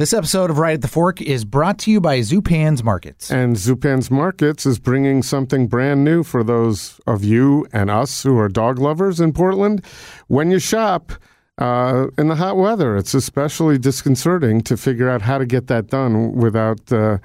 This episode of Right at the Fork is brought to you by Zupan's Markets. And Zupan's Markets is bringing something brand new for those of you and us who are dog lovers in Portland. When you shop uh, in the hot weather, it's especially disconcerting to figure out how to get that done without uh,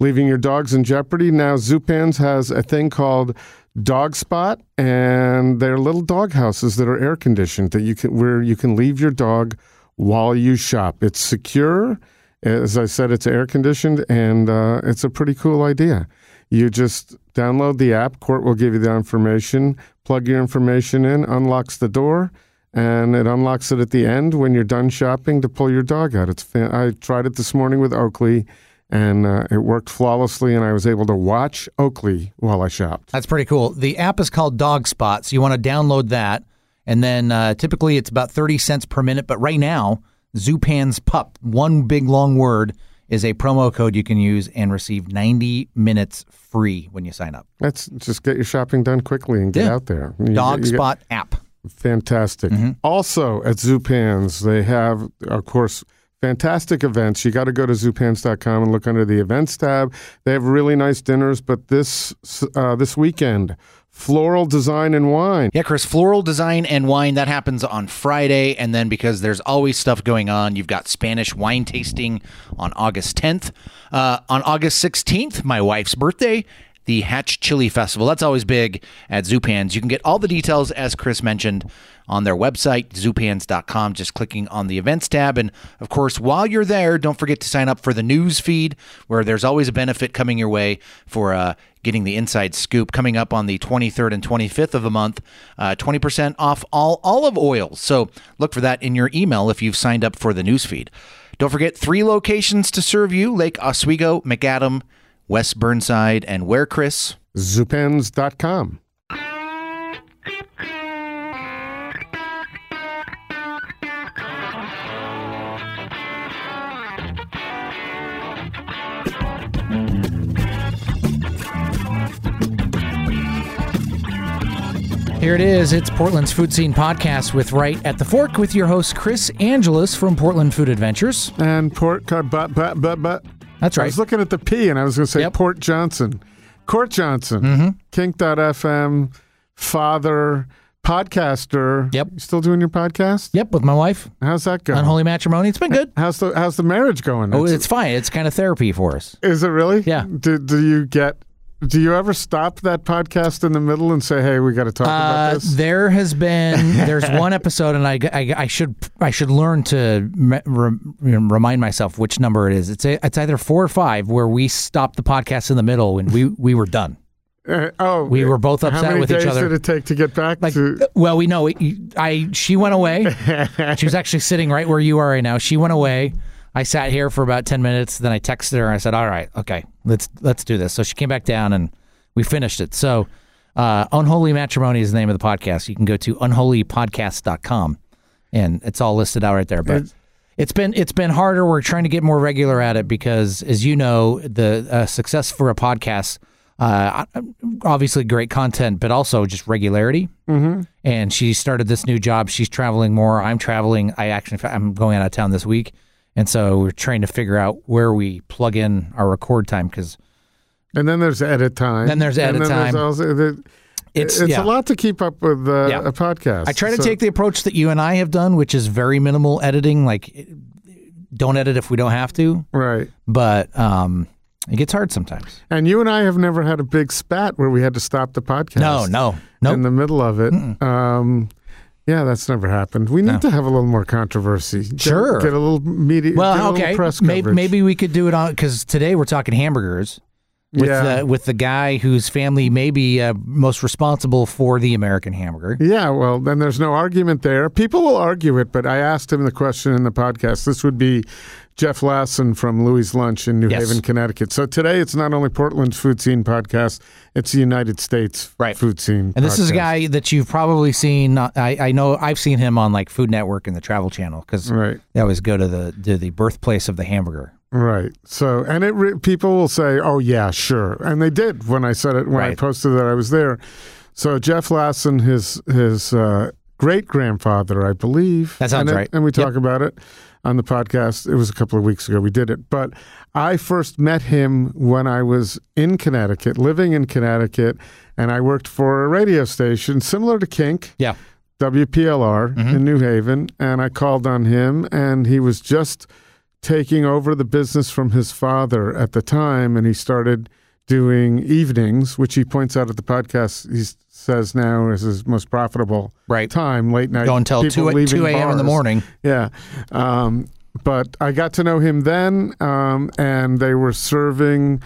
leaving your dogs in jeopardy. Now, Zupan's has a thing called Dog Spot, and they're little dog houses that are air conditioned that you can where you can leave your dog while you shop. It's secure. As I said, it's air conditioned and uh, it's a pretty cool idea. You just download the app, Court will give you the information, plug your information in, unlocks the door, and it unlocks it at the end when you're done shopping to pull your dog out. It's fan- I tried it this morning with Oakley and uh, it worked flawlessly and I was able to watch Oakley while I shopped. That's pretty cool. The app is called Dog Spot, so you want to download that. And then uh, typically it's about 30 cents per minute, but right now, Zupan's Pup, one big long word, is a promo code you can use and receive 90 minutes free when you sign up. Let's just get your shopping done quickly and get Yeah. out there. You- Dog get- Spot app. Fantastic. Mm-hmm. Also at Zupans, they have, of course, fantastic events. You got to go to zupans.com and look under the events tab. They have really nice dinners, but this uh, this weekend, floral design and wine. Yeah, Chris, floral design and wine, that happens on Friday. And then because there's always stuff going on, you've got Spanish wine tasting on August 10th. Uh, on August 16th, my wife's birthday, the Hatch Chili Festival. That's always big at Zupans. You can get all the details, as Chris mentioned, on their website, zupans.com, just clicking on the events tab. And of course, while you're there, don't forget to sign up for the news feed, where there's always a benefit coming your way for uh, getting the inside scoop coming up on the 23rd and 25th of the month. Uh, 20% off all olive oils. So look for that in your email if you've signed up for the news feed. Don't forget three locations to serve you Lake Oswego, Macadam, West Burnside, and where, Chris? Zupans.com. Here it is. It's Portland's Food Scene Podcast with Right at the Fork with your host, Chris Angelus from Portland Food Adventures. And Port, but, but, but, but. That's right. I was looking at the P and I was going to say Yep. Port Johnson. Court Johnson. Mm-hmm. Kink.fm, father, podcaster. Yep. You still doing your podcast? Yep, with my wife. How's that going? Unholy Matrimony. It's been good. How's the how's the marriage going? Oh, It's- it's fine. It's kind of therapy for us. is it really? Yeah. Do do you get do you ever stop that podcast in the middle and say, "Hey, we got to talk Uh, about this"? there has been there's one episode, and I, I, I should I should learn to re, remind myself which number it is. It's a, it's either four or five where we stopped the podcast in the middle and we we were done. Uh, oh, we were both how upset many with each days other. did it take to get back Like, to? well, we know I she went away. she was actually sitting right where you are right now. She went away. I sat here for about ten minutes. Then I texted her. and I said, "All right, okay, let's let's do this." So she came back down and we finished it. So, uh, Unholy Matrimony is the name of the podcast. You can go to unholypodcast.com and it's all listed out right there. But it's been it's been harder. We're trying to get more regular at it because, as you know, the uh, success for a podcast, uh, obviously great content, but also just regularity. Mm-hmm. And she started this new job. She's traveling more. I'm traveling. I actually I'm going out of town this week, and so we're trying to figure out where we plug in our record time because And then there's edit time. Then there's And edit then time. also the, it's it's yeah. a lot to keep up with uh, Yeah. a podcast. I try to So- take the approach that you and I have done, which is very minimal editing. Like, don't edit if we don't have to. right. But um, it gets hard sometimes. And you and I have never had a big spat where we had to stop the podcast. No, no, no. in the middle of it. Um, yeah, that's never happened. We need No. to have a little more controversy. Get- Sure. Get, a little media. get a Well, okay. press Maybe, maybe we could do it on because today we're talking hamburgers with Yeah. the with the guy whose family may be uh, most responsible for the American hamburger. Yeah, well, then there's no argument there. People will argue it, but I asked him the question in the podcast. This would be Jeff Lassen from Louis Lunch in New Yes. Haven, Connecticut. So today it's not only Portland's food scene podcast, it's the United States Right. food scene. And this is a guy that you've probably seen. uh, I, I know I've seen him on like Food Network and the Travel Channel because Right. they always go to the to the birthplace of the hamburger. Right. So, and it re- people will say, "Oh yeah, sure," and they did when I said it when I posted that I was there. So Jeff Lassen, his his uh, great grandfather, I believe, That sounds and it- right. and we Yep. talk about it. On the podcast. It was a couple of weeks ago we did it, but I first met him when I was in Connecticut, living in Connecticut, and I worked for a radio station similar to Kink. Yeah. WPLR mm-hmm. in New Haven, and I called on him, and he was just taking over the business from his father at the time, and he started doing evenings, which he points out at the podcast. He says now is his most profitable Right. time, late night. Go until people 2, 2 a.m. in the morning. Yeah. Um, but I got to know him then, um, and they were serving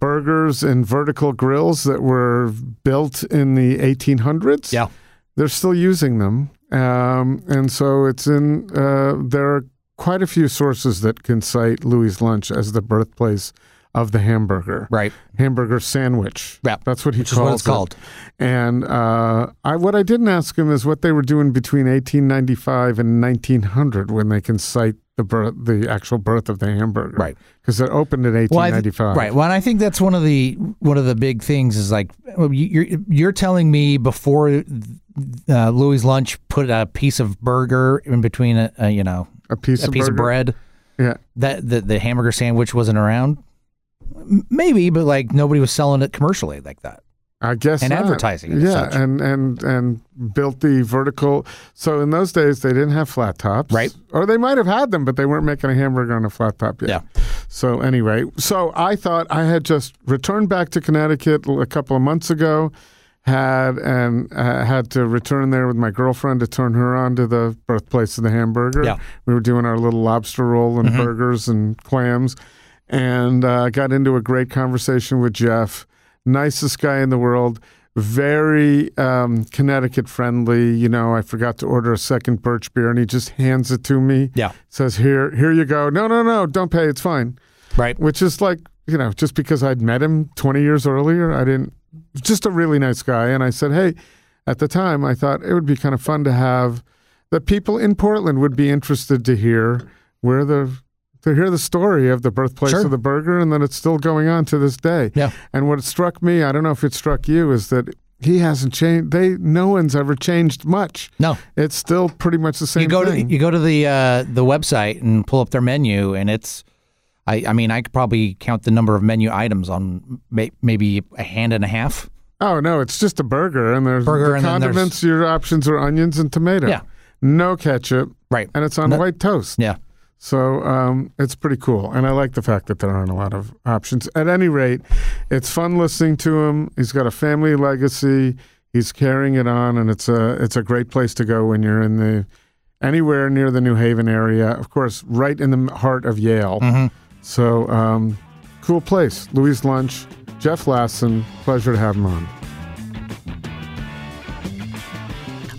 burgers in vertical grills that were built in the 1800s. Yeah. They're still using them. Um, and so it's in, uh, there are quite a few sources that can cite Louis Lunch as the birthplace of the hamburger. Right. Hamburger sandwich. Yeah. That's what he Which calls what it's it. called. And uh, I, what I didn't ask him is what they were doing between 1895 and 1900 when they can cite the birth, the actual birth of the hamburger. Right. Because it opened in Well, th- 1895. right. Well, and I think that's one of the one of the big things is like well, you- you're you're telling me before uh, Louis Lunch put a piece of burger in between a, a you know A piece a of piece of bread Yeah. that the, the hamburger sandwich wasn't around. Maybe, but like nobody was selling it commercially like that. I guess And not. advertising it Yeah, such. and and and built the vertical. So in those days, they didn't have flat tops, Right. Or they might have had them, but they weren't making a hamburger on a flat top yet. Yeah. So anyway, so I thought I had just returned back to Connecticut a couple of months ago, had and uh, had to return there with my girlfriend to turn her on to the birthplace of the hamburger. Yeah. Mm-hmm. we were doing our little lobster roll and burgers and clams, and uh, got into a great conversation with Jeff, nicest guy in the world. Very um, Connecticut friendly. You know, I forgot to order a second birch beer, and he just hands it to me Yeah. says here here you go no no no don't pay it's fine Right. which is like you know just because i'd met him 20 years earlier i didn't just a really nice guy and i said hey at the time i thought it would be kind of fun to have that people in portland would be interested to hear where the to hear the story of the birthplace Sure. of the burger and that it's still going on to this day Yeah. and what struck me i don't know if it struck you is that he hasn't changed they no one's ever changed much No. it's still pretty much the same you go thing to you go to the uh, the website and pull up their menu, and it's. I, I mean, I could probably count the number of menu items on may, maybe a hand and a half. Oh no, it's just a burger, and there's Burger the and then there's- condiments. Your options are onions and tomato. Yeah. no ketchup, Right. and it's on No- white toast. Yeah. So um, it's pretty cool, and I like the fact that there aren't a lot of options. At any rate, it's fun listening to him. He's got a family legacy. He's carrying it on, and it's a it's a great place to go when you're in the anywhere near the New Haven area. Of course, right in the heart of Yale. Mm-hmm. So um, cool place. Louis Lunch, Jeff Lassen. Pleasure to have him on.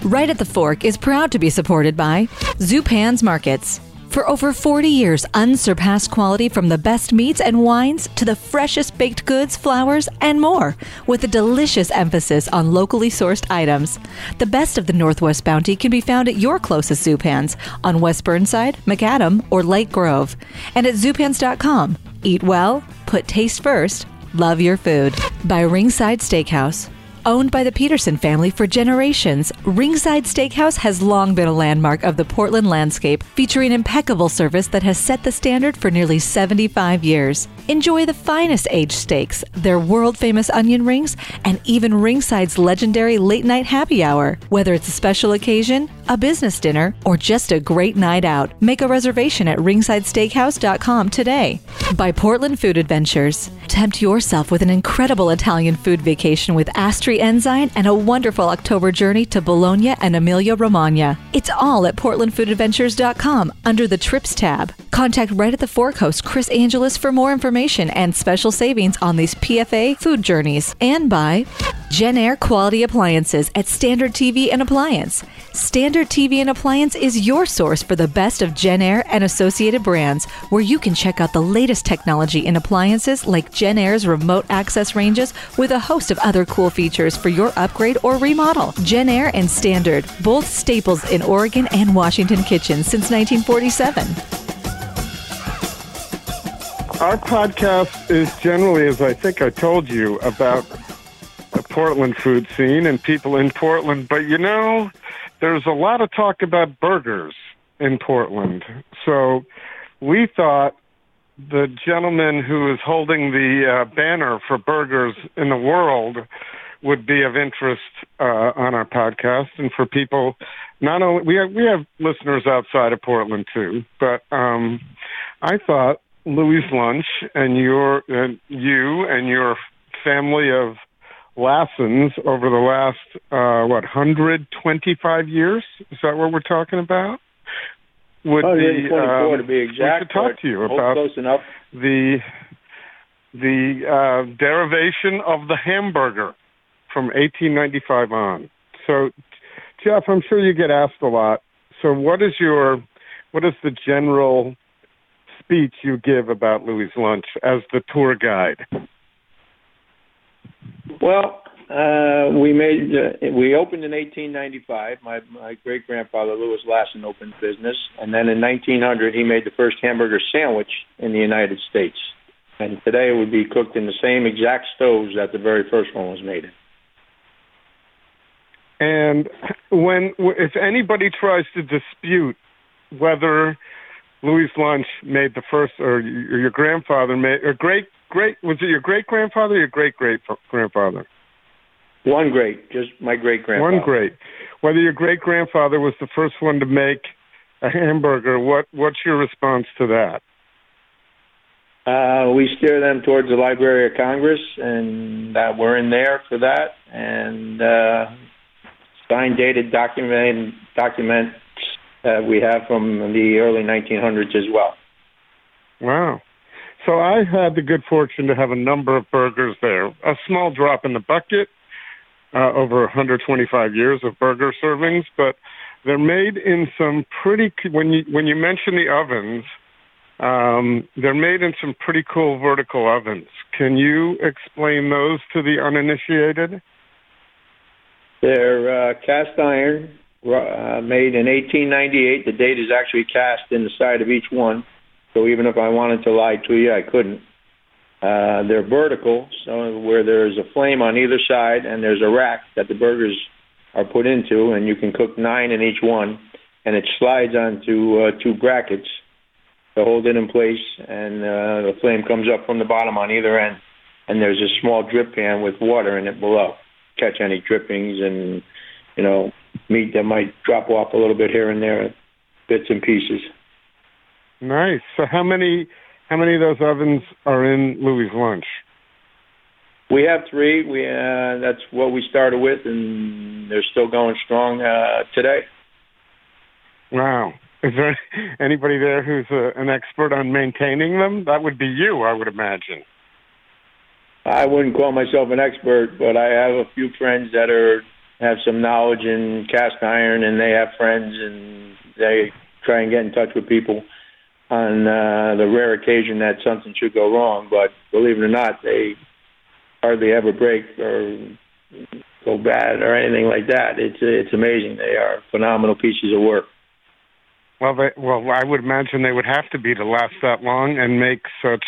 Right at the Fork is proud to be supported by Zupan's Markets. For over 40 years, unsurpassed quality from the best meats and wines to the freshest baked goods, flowers, and more, with a delicious emphasis on locally sourced items. The best of the Northwest Bounty can be found at your closest Zupans on West Burnside, Macadam, or Lake Grove, and at zupans.com. Eat well, put taste first, love your food. By Ringside Steakhouse. Owned by the Peterson family for generations, Ringside Steakhouse has long been a landmark of the Portland landscape, featuring impeccable service that has set the standard for nearly 75 years. Enjoy the finest aged steaks, their world famous onion rings, and even Ringside's legendary late night happy hour. Whether it's a special occasion, a business dinner, or just a great night out, make a reservation at ringsidesteakhouse.com today. By Portland Food Adventures. Tempt yourself with an incredible Italian food vacation with Astri Enzyme and a wonderful October journey to Bologna and Emilia Romagna. It's all at portlandfoodadventures.com under the Trips tab. Contact right at the Fork host Chris Angelus for more information and special savings on these PFA food journeys. And by Jenn-Air Quality Appliances at Standard TV and Appliance. Standard TV and Appliance is your source for the best of Jenn-Air and associated brands, where you can check out the latest technology in appliances like Jenn-Air's remote access ranges with a host of other cool features for your upgrade or remodel. Jenn-Air and Standard, both staples in Oregon and Washington kitchens since 1947. Our podcast is generally, as I think I told you, about the Portland food scene and people in Portland. But you know, there's a lot of talk about burgers in Portland. So we thought the gentleman who is holding the uh, banner for burgers in the world would be of interest uh, on our podcast, and for people not only we have we have listeners outside of Portland too, but um, I thought Louis Lunch and your uh, you and your family of Lassens over the last uh, what 125 years is that what we're talking about? Would Oh, be, 124 um, to be exact. We should talk to you about close enough. the the uh, derivation of the hamburger from 1895 on. So, Jeff, I'm sure you get asked a lot. So, what is your what is the general speech you give about Louis Lunch as the tour guide? Well, uh, we made uh, we opened in 1895. My my great grandfather Louis Lassen opened business, and then in 1900 he made the first hamburger sandwich in the United States. And today it would be cooked in the same exact stoves that the very first one was made in. And when if anybody tries to dispute whether Louis Lunch made the first, or your grandfather made, or great great was it your great grandfather or your great great grandfather? One great, just my great grandfather. One great. Whether your great grandfather was the first one to make a hamburger, what what's your response to that? Uh, we steer them towards the Library of Congress, and that we're in there for that. And uh, signed, dated, documented documents that we have from the early 1900s as well. Wow. So I had the good fortune to have a number of burgers there. A small drop in the bucket, uh, over 125 years of burger servings, but they're made in some pretty. When you when you mention the ovens, um, they're made in some pretty cool vertical ovens. Can you explain those to the uninitiated? They're uh, cast iron, uh, made in 1898. The date is actually cast in the side of each one, so even if I wanted to lie to you, I couldn't. Uh, they're vertical, so where there's a flame on either side, and there's a rack that the burgers are put into, and you can cook nine in each one, and it slides onto uh, two brackets to hold it in place, and uh, the flame comes up from the bottom on either end, and there's a small drip pan with water in it below, catch any drippings and you know meat that might drop off a little bit here and there, bits and pieces. Nice. So how many how many of those ovens are in Louis Lunch? We have three. We uh, that's what we started with, and they're still going strong uh, today. Wow. Is there anybody there who's a, an expert on maintaining them? That would be you, I would imagine. I wouldn't call myself an expert, but I have a few friends that are have some knowledge in cast iron, and they have friends, and they try and get in touch with people on uh, the rare occasion that something should go wrong. But believe it or not, they hardly ever break or go bad or anything like that. It's it's amazing. They are phenomenal pieces of work. Well, they, well, I would imagine they would have to be to last that long and make such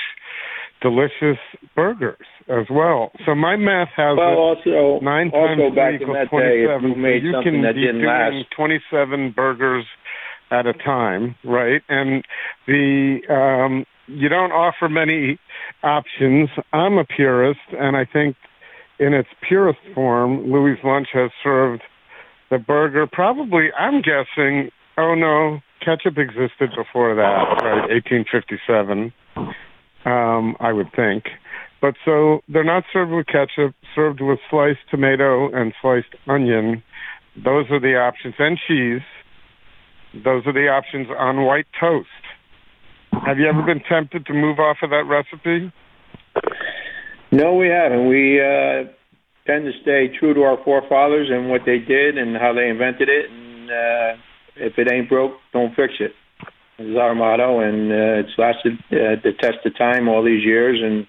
delicious burgers as well. So my math has Well, also nine also times back three in equals that day, twenty-seven. you made so you something can that be didn't doing last, twenty-seven burgers at a time, right? And the um, you don't offer many options. I'm a purist, and I think in its purest form, Louis Lunch has served the burger. Probably, I'm guessing. Oh no, ketchup existed before that, right? 1857. Um, I would think. But so they're not served with ketchup, served with sliced tomato and sliced onion. Those are the options, and cheese. Those are the options on white toast. Have you ever been tempted to move off of that recipe? No, we haven't. We uh, tend to stay true to our forefathers and what they did and how they invented it. And uh, if it ain't broke, don't fix it. Is our motto, and uh, it's lasted uh, the test of time all these years. And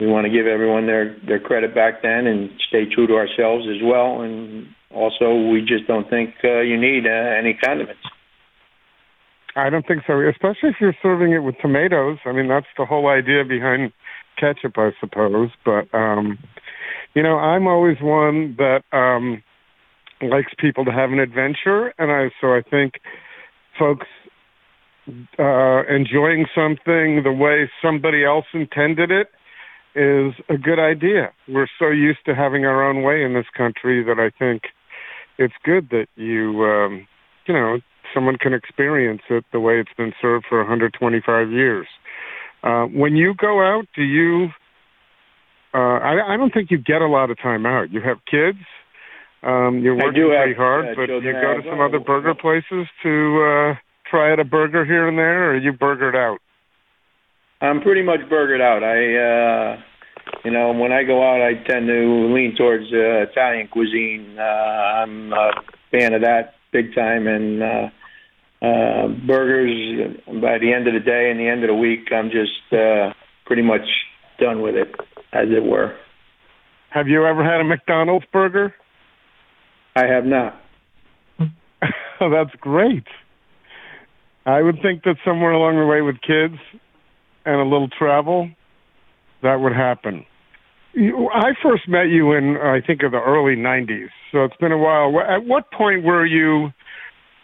we want to give everyone their their credit back then and stay true to ourselves as well. And also, we just don't think uh, you need uh, any condiments. I don't think so, especially if you're serving it with tomatoes. I mean, that's the whole idea behind ketchup, I suppose. But um, you know, I'm always one that um, likes people to have an adventure, and I so I think folks uh, enjoying something the way somebody else intended it is a good idea. We're so used to having our own way in this country that I think it's good that you, um, you know, someone can experience it the way it's been served for 125 years. Uh, when you go out, do you? Uh, I, I don't think you get a lot of time out. You have kids. Um, you're working pretty have, hard, uh, but you go to some other burger places to uh, try out a burger here and there, or are you burgered out? I'm pretty much burgered out. I, uh, you know, when I go out, I tend to lean towards uh, Italian cuisine. Uh, I'm a fan of that big time, and uh, uh, burgers. By the end of the day and the end of the week, I'm just uh, pretty much done with it, as it were. Have you ever had a McDonald's burger? I have not. Oh, that's great. I would think that somewhere along the way with kids and a little travel, that would happen. You, I first met you in, I think, of the early 90s, so it's been a while. At what point were you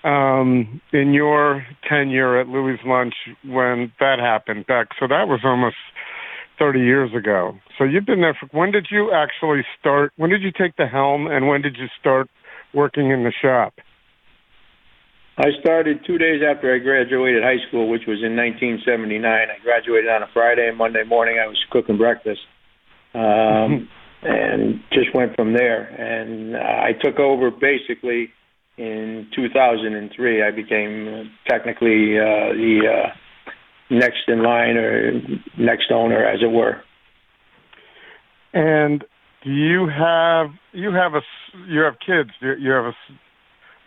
um, in your tenure at Louis Lunch when that happened back? So that was almost 30 years ago. So you've been there for, when did you actually start, when did you take the helm, and when did you start working in the shop? I started two days after I graduated high school, which was in 1979. I graduated on a Friday, and Monday morning I was cooking breakfast, um, and just went from there. And uh, I took over basically in 2003. I became uh, technically uh, the uh, next in line or next owner, as it were. And do you have you have a you have kids? You you have a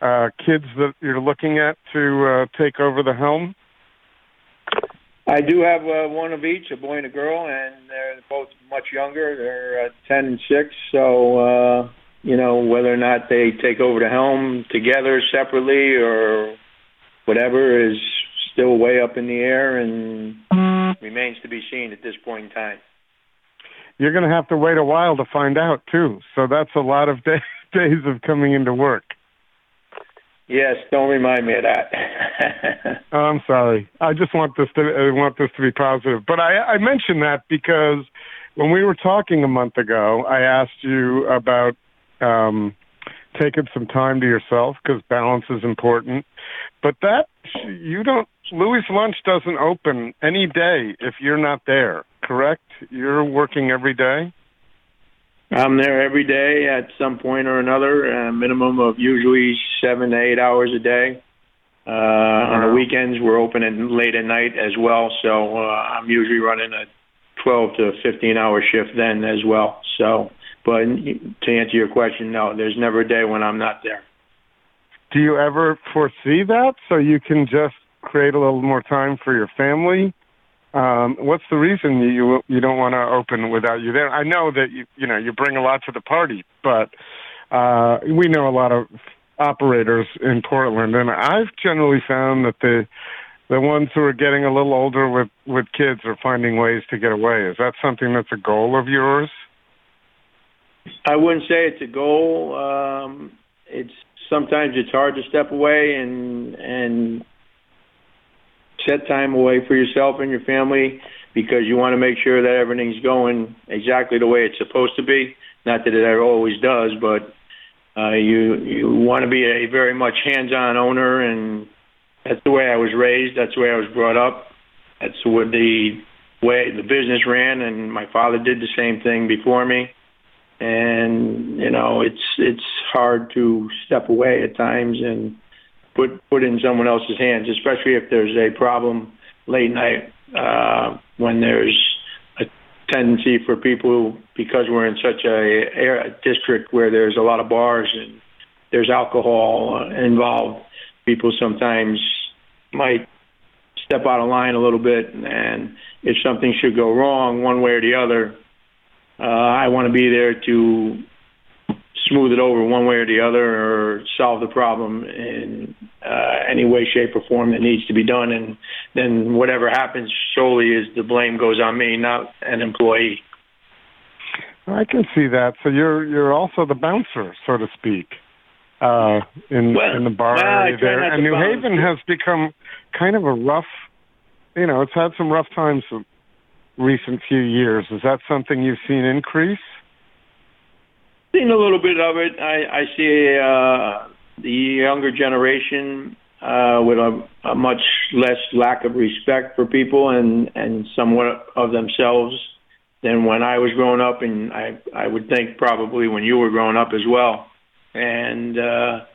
uh, kids that you're looking at to uh, take over the helm. I do have uh, one of each, a boy and a girl, and they're both much younger. They're uh, 10 and 6, so, uh, you know, whether or not they take over the helm together separately or whatever is still way up in the air and remains to be seen at this point in time. You're going to have to wait a while to find out too. So that's a lot of day, days of coming into work. Yes, don't remind me of that. I'm sorry. I just want this to I want this to be positive. But I, I mentioned that because when we were talking a month ago, I asked you about um, taking some time to yourself because balance is important. But that you don't. Louis Lunch doesn't open any day if you're not there. Correct? You're working every day. I'm there every day at some point or another, a minimum of usually seven to eight hours a day. Uh, on the weekends, we're open at late at night as well, so uh, I'm usually running a 12 to 15 hour shift then as well. So, but to answer your question, no, there's never a day when I'm not there. Do you ever foresee that so you can just create a little more time for your family? Um, what's the reason you you don't want to open without you there? I know that you you know you bring a lot to the party, but uh, we know a lot of operators in Portland, and I've generally found that the the ones who are getting a little older with with kids are finding ways to get away. Is that something that's a goal of yours? I wouldn't say it's a goal. Um, it's sometimes it's hard to step away and and set time away for yourself and your family because you want to make sure that everything's going exactly the way it's supposed to be. Not that it always does, but uh, you you want to be a very much hands-on owner, and that's the way I was raised. That's the way I was brought up. That's what the way the business ran, and my father did the same thing before me. And you know, it's it's hard to step away at times and put put in someone else's hands, especially if there's a problem late night uh, when there's a tendency for people because we're in such a, a district where there's a lot of bars and there's alcohol uh, involved. People sometimes might step out of line a little bit, and if something should go wrong one way or the other, uh, I want to be there to smooth it over one way or the other or solve the problem in uh, any way, shape, or form that needs to be done. And then whatever happens solely is the blame goes on me, not an employee. I can see that. So you're you're also the bouncer, so to speak. uh, in Well, in the bar well, area there. And New bounce Haven has become kind of a rough. You know, it's had some rough times the recent few years. Is that something you've seen increase? Seen a little bit of it. I, I see uh, the younger generation uh, with a, a much less lack of respect for people and, and somewhat of themselves than when I was growing up, and I, I would think probably when you were growing up as well. And uh,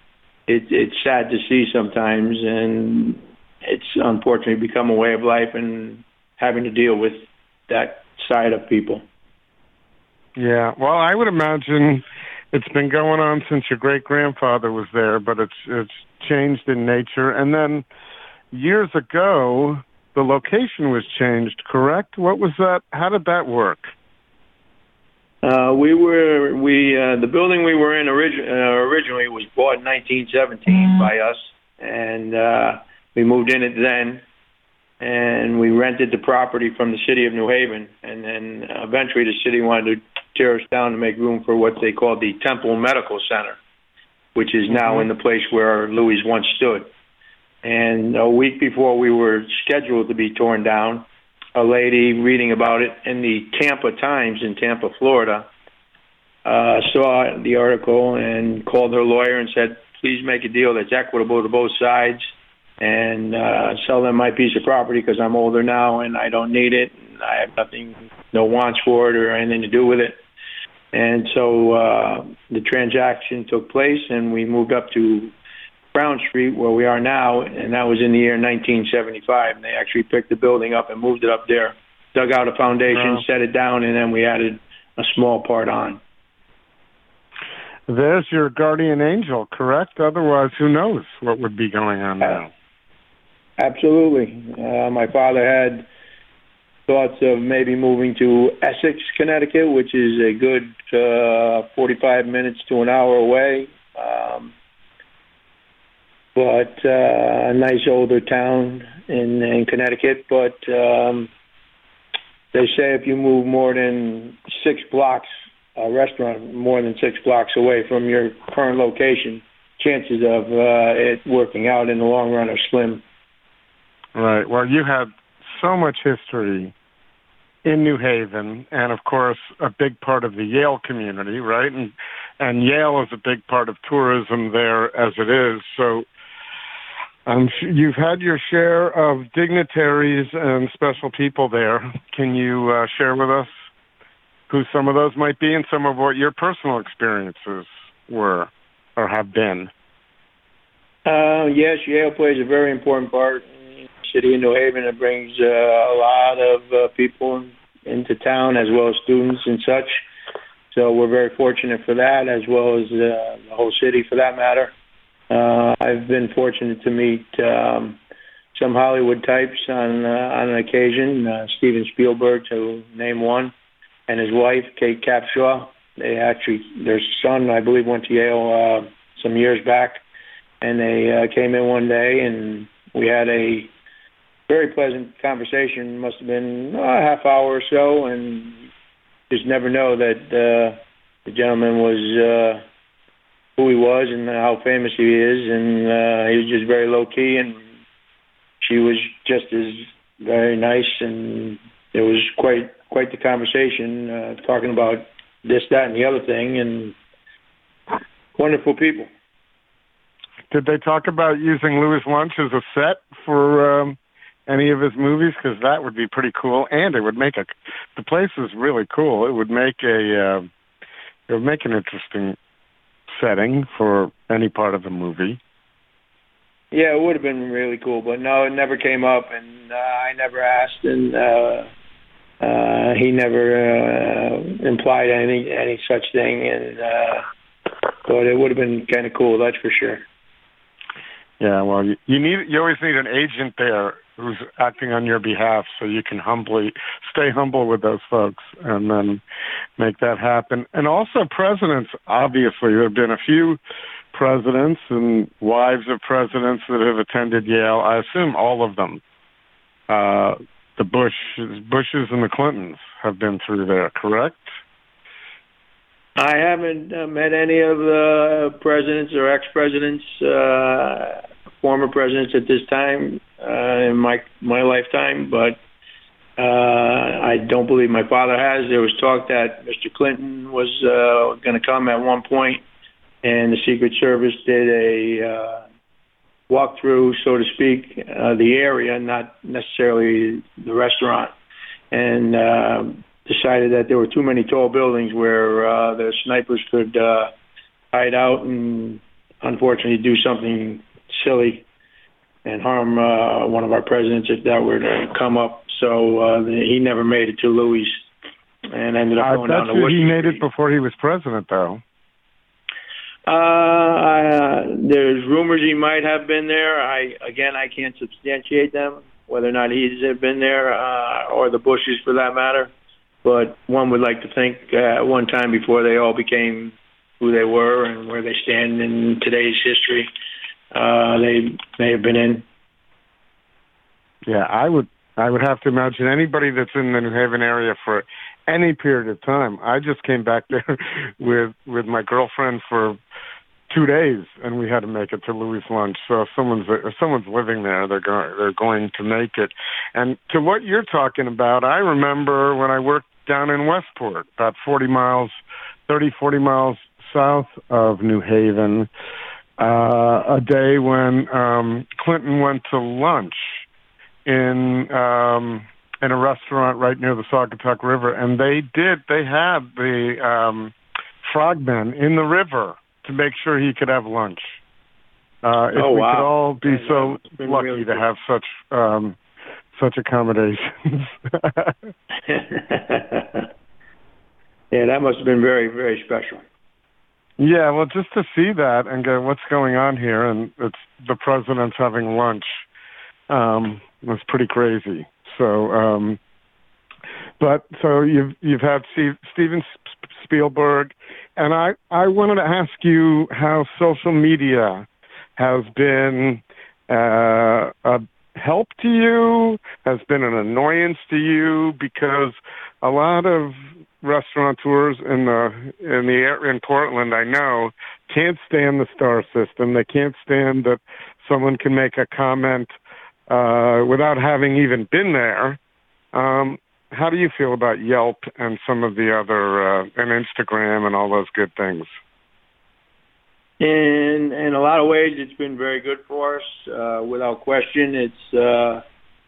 it, it's sad to see sometimes, and it's unfortunately become a way of life and having to deal with that side of people. Yeah. Well, I would imagine it's been going on since your great grandfather was there, but it's it's changed in nature. And then years ago, the location was changed. Correct? What was that? How did that work? Uh, we were we uh, the building we were in origi- uh, originally was bought in 1917 by us, and uh, we moved in it then, and we rented the property from the city of New Haven, and then eventually the city wanted to tear us down to make room for what they called the Temple Medical Center, which is now in the place where Louis once stood. And a week before we were scheduled to be torn down, a lady reading about it in the Tampa Times in Tampa, Florida, uh, saw the article and called her lawyer and said, please make a deal that's equitable to both sides and uh, sell them my piece of property because I'm older now and I don't need it. And I have nothing, no wants for it or anything to do with it. And so uh, the transaction took place and we moved up to Crown Street where we are now, and that was in the year 1975. And they actually picked the building up and moved it up there, dug out a foundation, Wow. set it down, and then we added a small part on. There's your guardian angel, correct? Otherwise, who knows what would be going on now? Absolutely. Uh, my father had thoughts of maybe moving to Essex, Connecticut, which is a good uh, 45 minutes to an hour away. Um, but uh, a nice older town in, in Connecticut. But um, they say if you move more than six blocks, a restaurant more than six blocks away from your current location, chances of uh, it working out in the long run are slim. Right. Well, you have so much history in New Haven, and of course, a big part of the Yale community, right? And and Yale is a big part of tourism there as it is. So, um, you've had your share of dignitaries and special people there. Can you uh, share with us who some of those might be, and some of what your personal experiences were or have been? Uh, yes, Yale plays a very important part city of New Haven. It brings uh, a lot of uh, people into town as well as students and such. So we're very fortunate for that, as well as uh, the whole city for that matter. Uh, I've been fortunate to meet um, some Hollywood types on uh, on an occasion. Uh, Steven Spielberg, to name one, and his wife Kate Capshaw. They actually, their son, I believe, went to Yale uh, some years back and they uh, came in one day and we had a very pleasant conversation. Must have been a half hour or so, and just never know that uh, the gentleman was uh, who he was and how famous he is, and uh, he was just very low key, and she was just as very nice, and it was quite quite the conversation uh, talking about this, that, and the other thing, and wonderful people. Did they talk about using Louis Lunch as a set for um, any of his movies? Because that would be pretty cool, and it would make a. The place is really cool. It would make a. Uh, it would make an interesting setting for any part of the movie. Yeah, it would have been really cool, but no, it never came up, and uh, I never asked, and uh, uh, he never uh, implied any any such thing, and uh, but it would have been kind of cool, that's for sure. Yeah, well, you, you need you always need an agent there who's acting on your behalf, so you can humbly stay humble with those folks, and then make that happen. And also, presidents. Obviously, there have been a few presidents and wives of presidents that have attended Yale. I assume all of them. Uh, the Bush, Bushes, and the Clintons have been through there. Correct? I haven't uh, met any of the presidents or ex-presidents, uh, former presidents at this time uh, in my my lifetime, but uh, I don't believe my father has. There was talk that Mr. Clinton was uh, going to come at one point, and the Secret Service did a uh, walkthrough, so to speak, uh, the area, not necessarily the restaurant, and. Uh, decided that there were too many tall buildings where uh, the snipers could uh, hide out and unfortunately do something silly and harm uh, one of our presidents if that were to come up. So uh, he never made it to Louis and ended up going bet down to Wooster he made it before he was president, though. Uh, I, uh, there's rumors he might have been there. I again, I can't substantiate them, whether or not he's been there uh, or the Bushes for that matter. But one would like to think uh, at one time before they all became who they were and where they stand in today's history, uh, Uh, they may have been in. Yeah, I would. I would have to imagine anybody that's in the New Haven area for any period of time. I just came back there with with my girlfriend for two days, and we had to make it to Louis lunch. So if someone's if someone's living there, they're going they're going to make it. And to what you're talking about, I remember when I worked down in Westport, about 40 miles, 30, 40 miles south of New Haven, uh, a day when um, Clinton went to lunch in um, in a restaurant right near the Saugatuck River, and they did they had the um, frogmen in the river to make sure he could have lunch. Uh, if Oh, we wow. could all be Yeah, so that's lucky really to cool. have such um, such accommodations. yeah, that must have been very, very special. Yeah, well, just to see that and go, what's going on here, and it's the president's having lunch. Um, was pretty crazy. So, um, but so you've you've had Steve, Steven Spielberg, and I I wanted to ask you how social media has been uh, a help to you, has been an annoyance to you, because a lot of restaurateurs in the in the in Portland, I know, can't stand the star system. They can't stand that someone can make a comment uh, without having even been there. Um, how do you feel about Yelp and some of the other uh, and Instagram and all those good things? In in a lot of ways, it's been very good for us. Uh, without question, it's uh,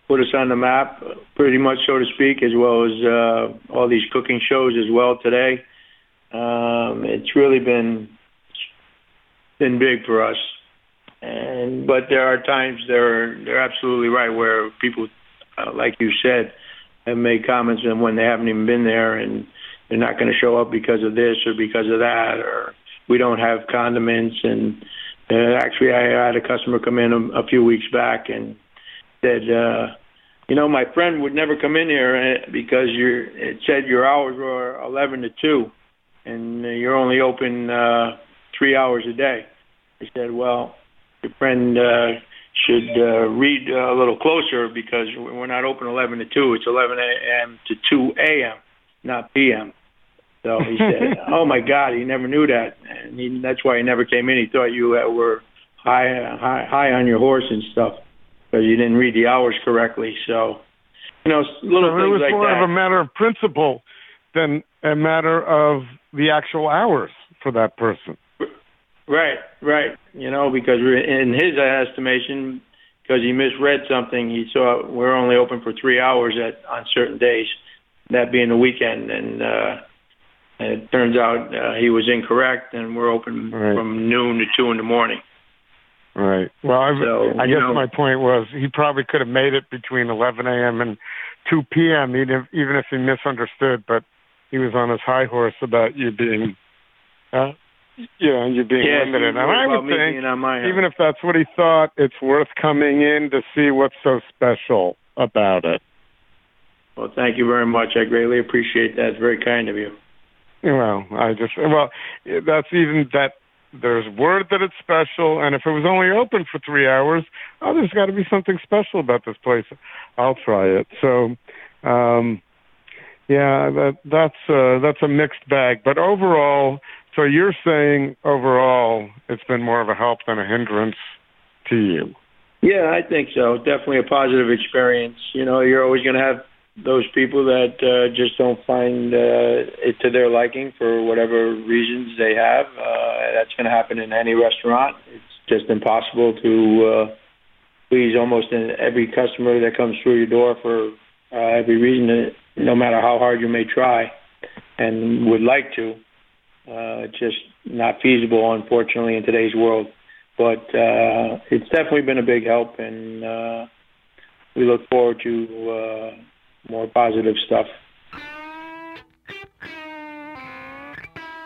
put us on the map, pretty much, so to speak, as well as uh, all these cooking shows as well today. Um, it's really been been big for us. And but there are times they're they're absolutely right where people, uh, like you said, have made comments and when they haven't even been there and they're not going to show up because of this or because of that or we don't have condiments and uh, actually I had a customer come in a, a few weeks back and said uh you know my friend would never come in here uh, because you're it said your hours were 11 to 2 and uh, you're only open uh 3 hours a day I said well your friend uh should uh, read uh, a little closer because we're not open 11 to 2 it's 11 a.m. to 2 a.m. not p.m. So he said, "Oh my God, he never knew that, and he, that's why he never came in. He thought you uh, were high, high, high on your horse and stuff because you didn't read the hours correctly." So, you know, little So it things was like more that. of a matter of principle than a matter of the actual hours for that person. Right, right. You know, because in his estimation, because he misread something, he saw we're only open for three hours at on certain days, that being the weekend, and uh, and it turns out uh, he was incorrect, and we're open Right. from noon to two in the morning. Right. Well, I, So, I guess know- my point was he probably could have made it between 11 a.m. and 2 p.m. Even if, even if he misunderstood, but he was on his high horse about you being, uh, you know, you being yeah, limited. And I would think being on my even if that's what he thought, it's worth coming in to see what's so special about it. well, thank you very much. I greatly appreciate that. It's very kind of you. Well, I just well, that's even that. There's word that it's special, and if it was only open for three hours, oh, there's got to be something special about this place. I'll try it. So, um, Yeah, that that's uh, that's a mixed bag. But overall, so you're saying overall, it's been more of a help than a hindrance to you. Yeah, I think so. Definitely a positive experience. You know, you're always going to have those people that uh, just don't find uh, it to their liking for whatever reasons they have. Uh, that's going to happen in any restaurant. It's just impossible to uh, please almost every customer that comes through your door for uh, every reason, no matter how hard you may try and would like to. Uh, just not feasible, unfortunately, in today's world. But uh, it's definitely been a big help, and uh, we look forward to uh, more positive stuff.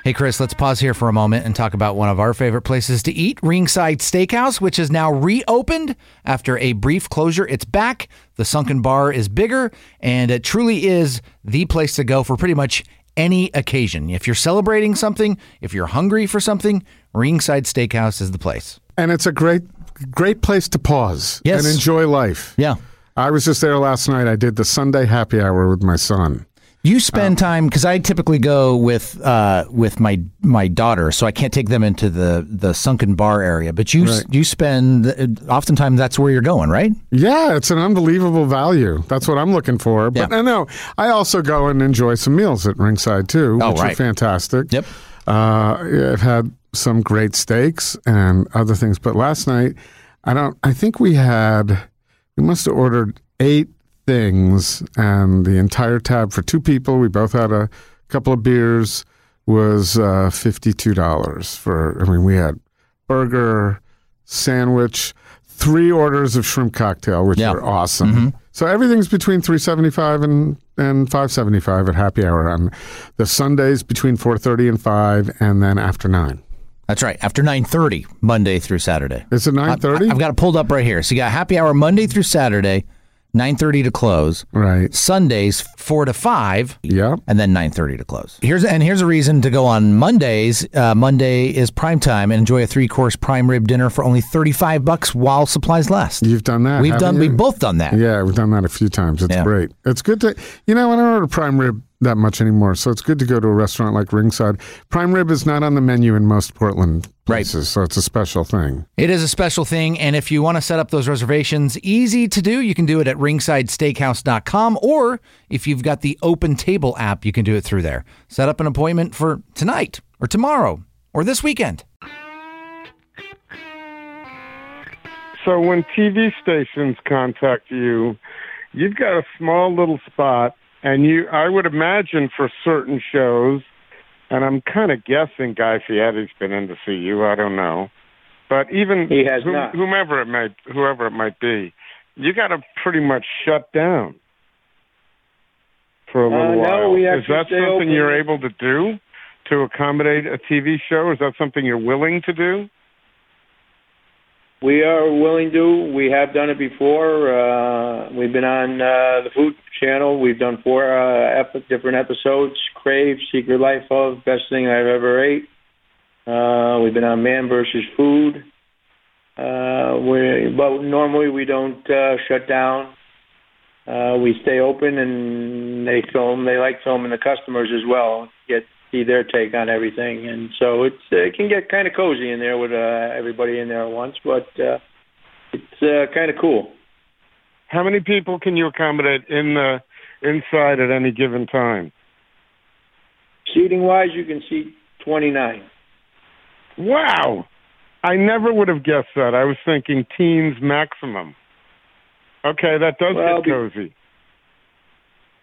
Hey, Chris, let's pause here for a moment and talk about one of our favorite places to eat, Ringside Steakhouse, which is now reopened after a brief closure. It's back. The sunken bar is bigger, and it truly is the place to go for pretty much any occasion. If you're celebrating something, if you're hungry for something, Ringside Steakhouse is the place. And it's a great, great place to pause Yes. and enjoy life. Yeah. I was just there last night. I did the Sunday happy hour with my son. You spend time because I typically go with uh, with my my daughter, so I can't take them into the, the sunken bar area. But you Right. you spend oftentimes that's where you're going, right? Yeah, it's an unbelievable value. That's what I'm looking for. But Yeah. I know I also go and enjoy some meals at Ringside too, Oh, which are fantastic. Yep. Uh, I've had some great steaks and other things, but last night I don't. I think we had we must have ordered eight things, and the entire tab for two people. We both had a couple of beers. Was uh, fifty two dollars for. I mean, we had burger, sandwich, three orders of shrimp cocktail, which Yeah. are awesome. So everything's between three seventy five and and five seventy five at happy hour on the Sundays between four thirty and five, and then after nine. That's right. After nine thirty, Monday through Saturday. Is it nine thirty? I've got it pulled up right here. So you got happy hour Monday through Saturday, nine thirty to close. Right. Sundays four to five. Yeah. and then 9:30 to close. Here's and here's a reason to go on Mondays. Uh, Monday is prime time and enjoy a three-course prime rib dinner for only 35 bucks while supplies last. You've done that. We've done you? we've both done that. Yeah, we've done that a few times. It's Yeah. great. It's good to, you know, when I order prime rib that much anymore. So it's good to go to a restaurant like Ringside. Prime rib is not on the menu in most Portland Right. places, so it's a special thing. It is a special thing and if you want to set up those reservations, easy to do. You can do it at ringsidesteakhouse.com or if you've got the Open Table app, you can do it through there. Set up an appointment for tonight or tomorrow or this weekend. So when TV stations contact you, you've got a small little spot, and you, I would imagine for certain shows, and I'm kind of guessing Guy Fieri's been in to see you. I don't know, but even He has not. whomever it might, whoever it might be, you got to pretty much shut down for a Uh, little no, while. we Is that something open. you're able to do to accommodate a TV show? Is that something you're willing to do? We are willing to. We have done it before. Uh, we've been on uh, the Food Channel. We've done four uh, ep- different episodes: Crave, Secret Life of, Best Thing I've Ever Ate. Uh, we've been on Man versus Food. Uh, we, but normally we don't uh, shut down. Uh, we stay open, and they film. They like filming the customers as well. Get see their take on everything, and so it's it can get kind of cozy in there with uh, everybody in there at once. But uh, it's uh, kind of cool. How many people can you accommodate in the inside at any given time? Seating wise, you can seat 29. Wow. I never would have guessed that. I was thinking teens maximum. Okay, that does Well, get cozy.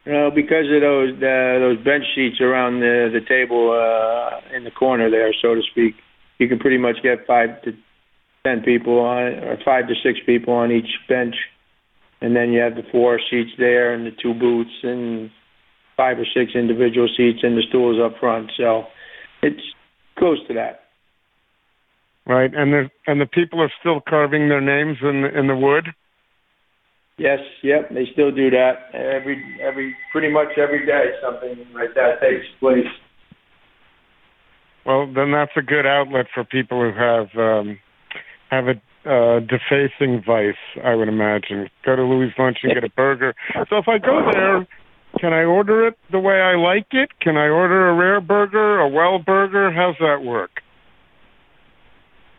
You know, because of those uh, those bench seats around the the table uh, in the corner there, so to speak, you can pretty much get five to ten people on, or five to six people on each bench, and then you have the four seats there and the two booths and five or six individual seats and the stools up front. So it's close to that. Right, and the and the people are still carving their names in the, in the wood. Yes, yep, they still do that every every pretty much every day. Something like that takes place. Well, then that's a good outlet for people who have um, have a uh, defacing vice. I would imagine. Go to Louis Lunch and get a burger. So if I go there can I order it the way I like it? Can I order a rare burger, a well burger? How's that work?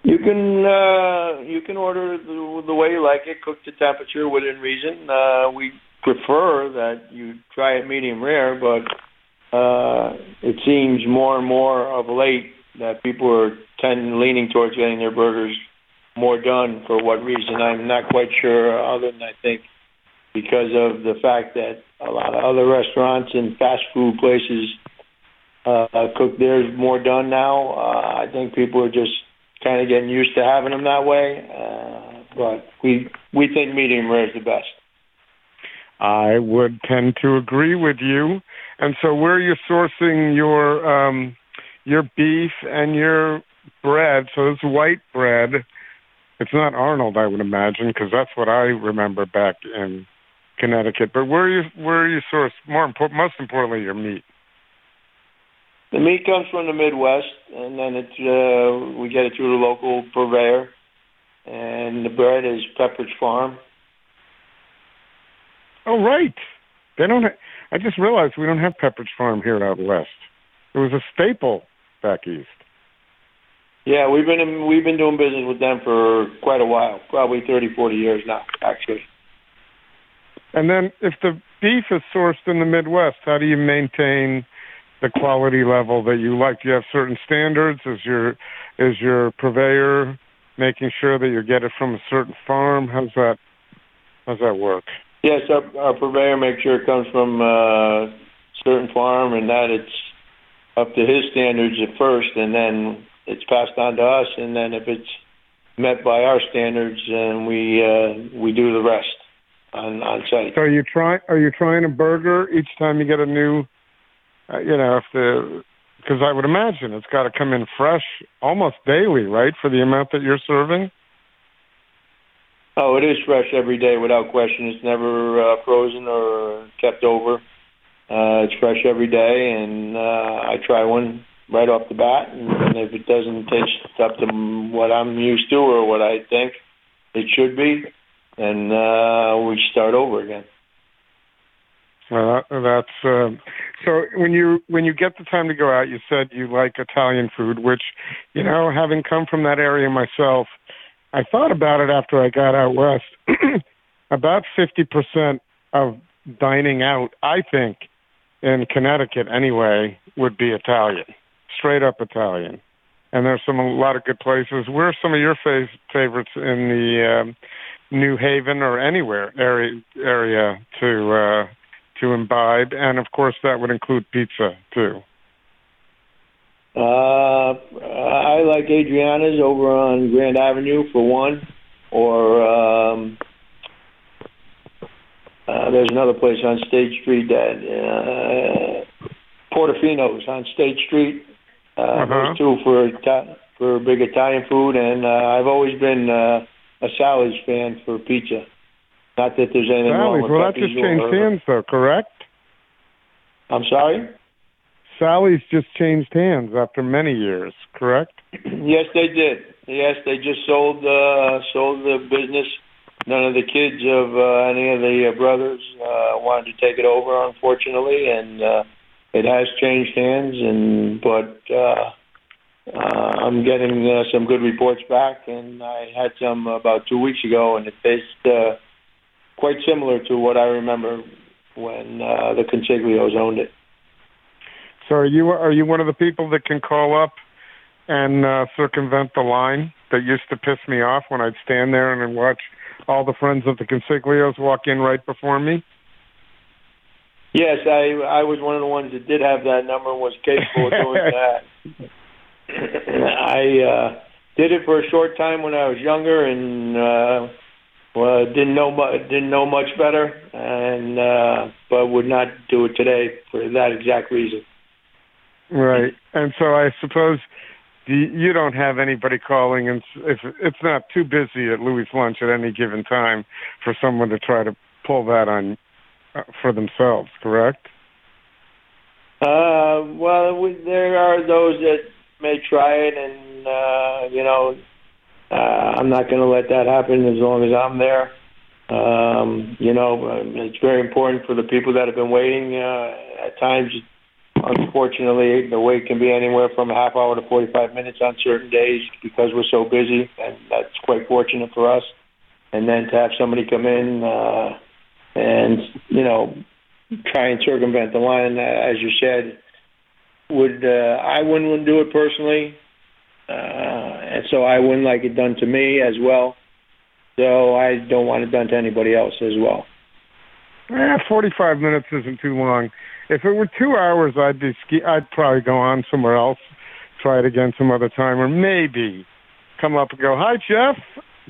You can uh, you can order the, the way you like it, cooked to temperature within reason. Uh, we prefer that you try it medium rare, but uh, it seems more and more of late that people are tend leaning towards getting their burgers more done. For what reason, I'm not quite sure. Other than I think because of the fact that a lot of other restaurants and fast food places uh, cook theirs more done now. Uh, I think people are just kind of getting used to having them that way. Uh, but we we think medium rare is the best. I would tend to agree with you. And so, where are you're sourcing your um, your beef and your bread, so it's white bread. It's not Arnold, I would imagine, because that's what I remember back in Connecticut. But where are you where are you source more important, most importantly, your meat. The meat comes from the Midwest, and then it's uh, we get it through the local purveyor, and the bread is Pepperidge Farm. Oh right, they don't. Ha- I just realized we don't have Pepperidge Farm here out west. It was a staple back east. Yeah, we've been in, we've been doing business with them for quite a while, probably thirty, forty years now, actually. And then, if the beef is sourced in the Midwest, how do you maintain the quality level that you like? Do you have certain standards? Is your is your purveyor making sure that you get it from a certain farm? How's that? How's that work? Yes, our, our purveyor makes sure it comes from a certain farm and that it's up to his standards at first, and then it's passed on to us. And then if it's met by our standards, then we uh, we do the rest on on site. So are you trying? Are you trying a burger each time you get a new? Uh, you know, if the because I would imagine it's got to come in fresh almost daily, right? For the amount that you're serving. Oh, it is fresh every day without question. It's never uh, frozen or kept over. Uh, it's fresh every day, and uh, I try one right off the bat, and if it doesn't taste up to what I'm used to or what I think it should be, then uh, we start over again. Uh, that's uh, so. When you when you get the time to go out, you said you like Italian food, which, you know, having come from that area myself, I thought about it after I got out west. about fifty percent of dining out, I think, in Connecticut anyway, would be Italian, straight up Italian. And there's some a lot of good places. Where are some of your fav- favorites in the um, New Haven or anywhere area area to uh, to imbibe? And of course, that would include pizza too. Uh, I like Adriana's over on Grand Avenue for one, or um, uh, there's another place on State Street that uh, Portofino's on State Street. Uh, Uh-huh. Those two for for big Italian food, and uh, I've always been uh, a Sally's fan for pizza. Not that there's anything wrong Sally's. with Well, that just changed or- hands, though. Correct? I'm sorry. Sally's just changed hands after many years. Correct? Yes, they did. Yes, they just sold uh, sold the business. None of the kids of uh, any of the uh, brothers uh, wanted to take it over, unfortunately, and uh, it has changed hands. And but uh, uh, I'm getting uh, some good reports back, and I had some about two weeks ago, and it tastes uh, quite similar to what I remember when uh, the Consiglios owned it. So are you are you one of the people that can call up and uh, circumvent the line that used to piss me off when I'd stand there and watch all the friends of the Consiglios walk in right before me? Yes, I I was one of the ones that did have that number and was capable of doing that. I uh, did it for a short time when I was younger and uh, well didn't know didn't know much better and uh, but would not do it today for that exact reason. Right. And so I suppose the, you don't have anybody calling, and if it's not too busy at Louis Lunch at any given time for someone to try to pull that on uh, for themselves, correct? Uh, well, we, there are those that may try it, and uh, you know, uh, I'm not going to let that happen as long as I'm there. Um, you know, it's very important for the people that have been waiting. Uh, at times, unfortunately, the wait can be anywhere from a half hour to 45 minutes on certain days because we're so busy, and that's quite fortunate for us. And then to have somebody come in uh, and, you know, try and circumvent the line, uh, as you said, would uh, I wouldn't do it personally, uh, and so I wouldn't like it done to me as well. So I don't want it done to anybody else as well. Eh, 45 minutes isn't too long. If it were two hours, I'd be ski- I'd probably go on somewhere else, try it again some other time, or maybe come up and go, "Hi, Jeff."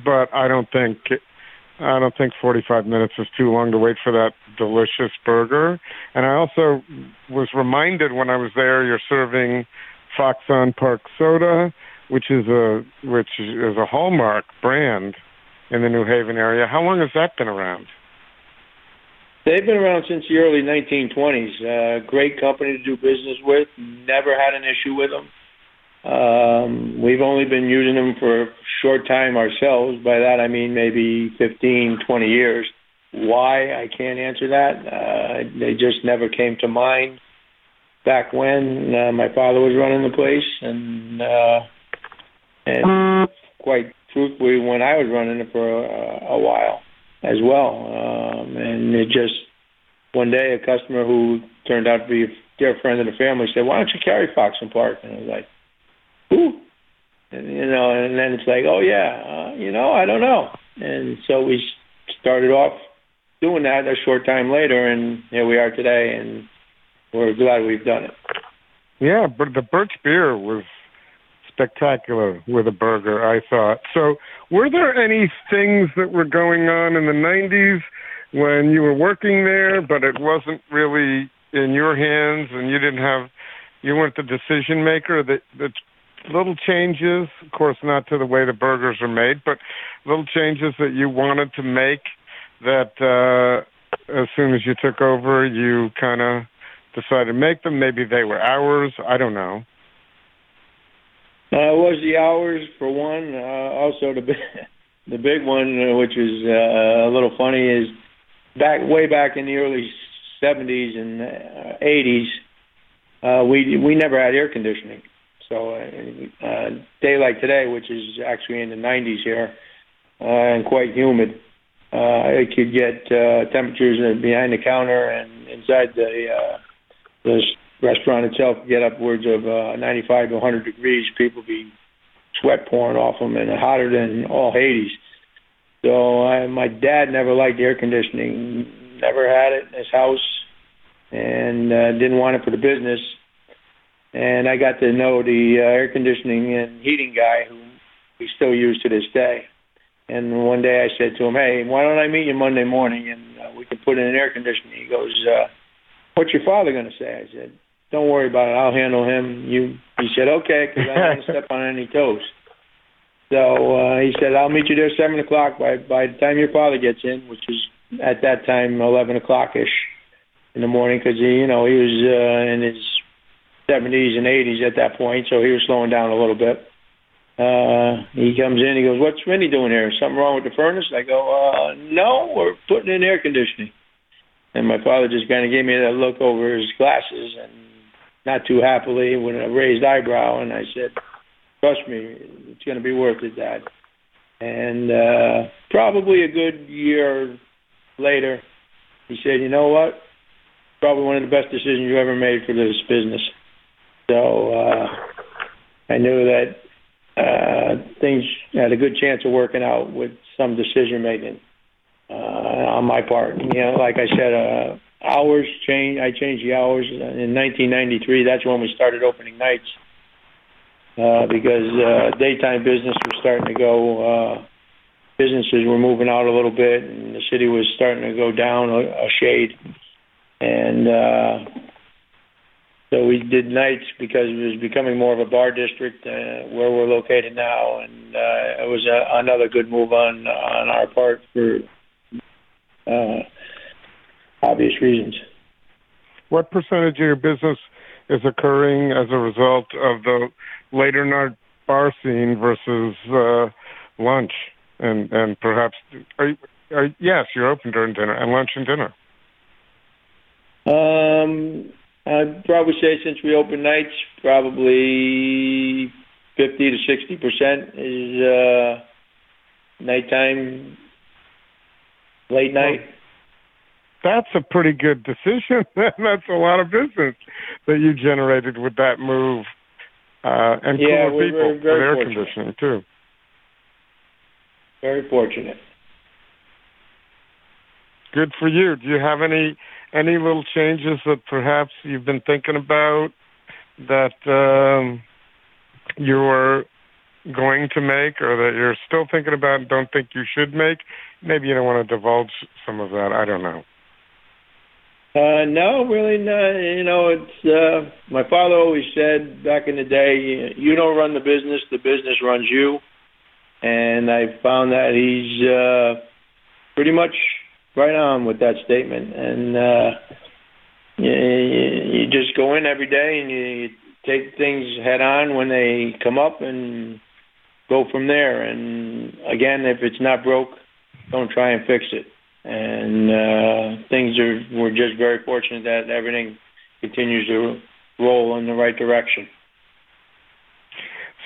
But I don't think I don't think 45 minutes is too long to wait for that delicious burger. And I also was reminded when I was there, you're serving Fox on Park soda, which is a which is a hallmark brand in the New Haven area. How long has that been around? They've been around since the early 1920s. Uh, great company to do business with. Never had an issue with them. Um, we've only been using them for a short time ourselves. By that I mean maybe 15, 20 years. Why I can't answer that. Uh, they just never came to mind back when uh, my father was running the place, and uh, and quite truthfully, when I was running it for a, a while as well. Um, and it just one day a customer who turned out to be a dear friend of the family said, "Why don't you carry Foxon Park?" And I was like, "Who?" And you know, and then it's like, "Oh yeah, uh, you know, I don't know." And so we started off doing that a short time later, and here we are today, and we're glad we've done it. Yeah, but the Birch beer was spectacular with a burger, I thought. So, were there any things that were going on in the 90s when you were working there, but it wasn't really in your hands and you didn't have, you weren't the decision maker? That, that little changes, of course, not to the way the burgers are made, but little changes that you wanted to make that uh, as soon as you took over, you kind of decided to make them. Maybe they were hours. I don't know. Uh, was the hours for one. Uh, also, the the big one, uh, which is uh, a little funny, is back way back in the early '70s and uh, '80s. Uh, we we never had air conditioning, so uh, uh, day like today, which is actually in the 90s here, uh, and quite humid, uh, it could get uh, temperatures behind the counter and inside the uh, the restaurant itself get upwards of uh, 95 to 100 degrees. People be sweat pouring off them and hotter than all Hades. So I, my dad never liked air conditioning, never had it in his house, and uh, didn't want it for the business. And I got to know the uh, air conditioning and heating guy who we still use to this day. And one day I said to him, "Hey, why don't I meet you Monday morning and uh, we can put in an air conditioning?" He goes, uh, "What's your father going to say?" I said, don't worry about it. I'll handle him. You, he said, okay, because I don't step on any toes. So uh, he said, I'll meet you there seven o'clock. By by the time your father gets in, which is at that time eleven o'clock ish in the morning, because he, you know, he was uh, in his seventies and eighties at that point, so he was slowing down a little bit. Uh, he comes in, he goes, "What's Vinny doing here? Something wrong with the furnace?" I go, uh, "No, we're putting in air conditioning." And my father just kind of gave me that look over his glasses, and not too happily with a raised eyebrow, and I said, "Trust me, it's going to be worth it, Dad." And uh, probably a good year later, he said, "You know what? Probably one of the best decisions you ever made for this business." So uh, I knew that uh, things had a good chance of working out with some decision making uh, on my part. You know, like I said, uh, hours change. I changed the hours in 1993. That's when we started opening nights uh, because uh, daytime business was starting to go. Uh, businesses were moving out a little bit, and the city was starting to go down a, a shade. And uh, so we did nights because it was becoming more of a bar district uh, where we're located now, and uh, it was a, another good move on on our part for. Uh, obvious reasons. What percentage of your business is occurring as a result of the later night bar scene versus uh, lunch? And and perhaps are you, uh, yes, you're open during dinner and lunch and dinner. Um, I'd probably say since we open nights, probably 50 to 60 percent is uh, nighttime, late night. That's a pretty good decision. That's a lot of business that you generated with that move, uh, and Yeah, cooler we're people very- with very air fortunate. conditioning too. Very fortunate. Good for you. Do you have any any little changes that perhaps you've been thinking about that um, you're going to make, or that you're still thinking about and don't think you should make? Maybe you don't want to divulge some of that. I don't know. Uh, no, really not. You know, it's uh, my father always said back in the day, you don't run the business, the business runs you. And I found that he's uh, pretty much right on with that statement. And uh, you, you just go in every day and you take things head on when they come up and go from there. And again, if it's not broke, don't try and fix it and uh, things are we're just very fortunate that everything continues to roll in the right direction.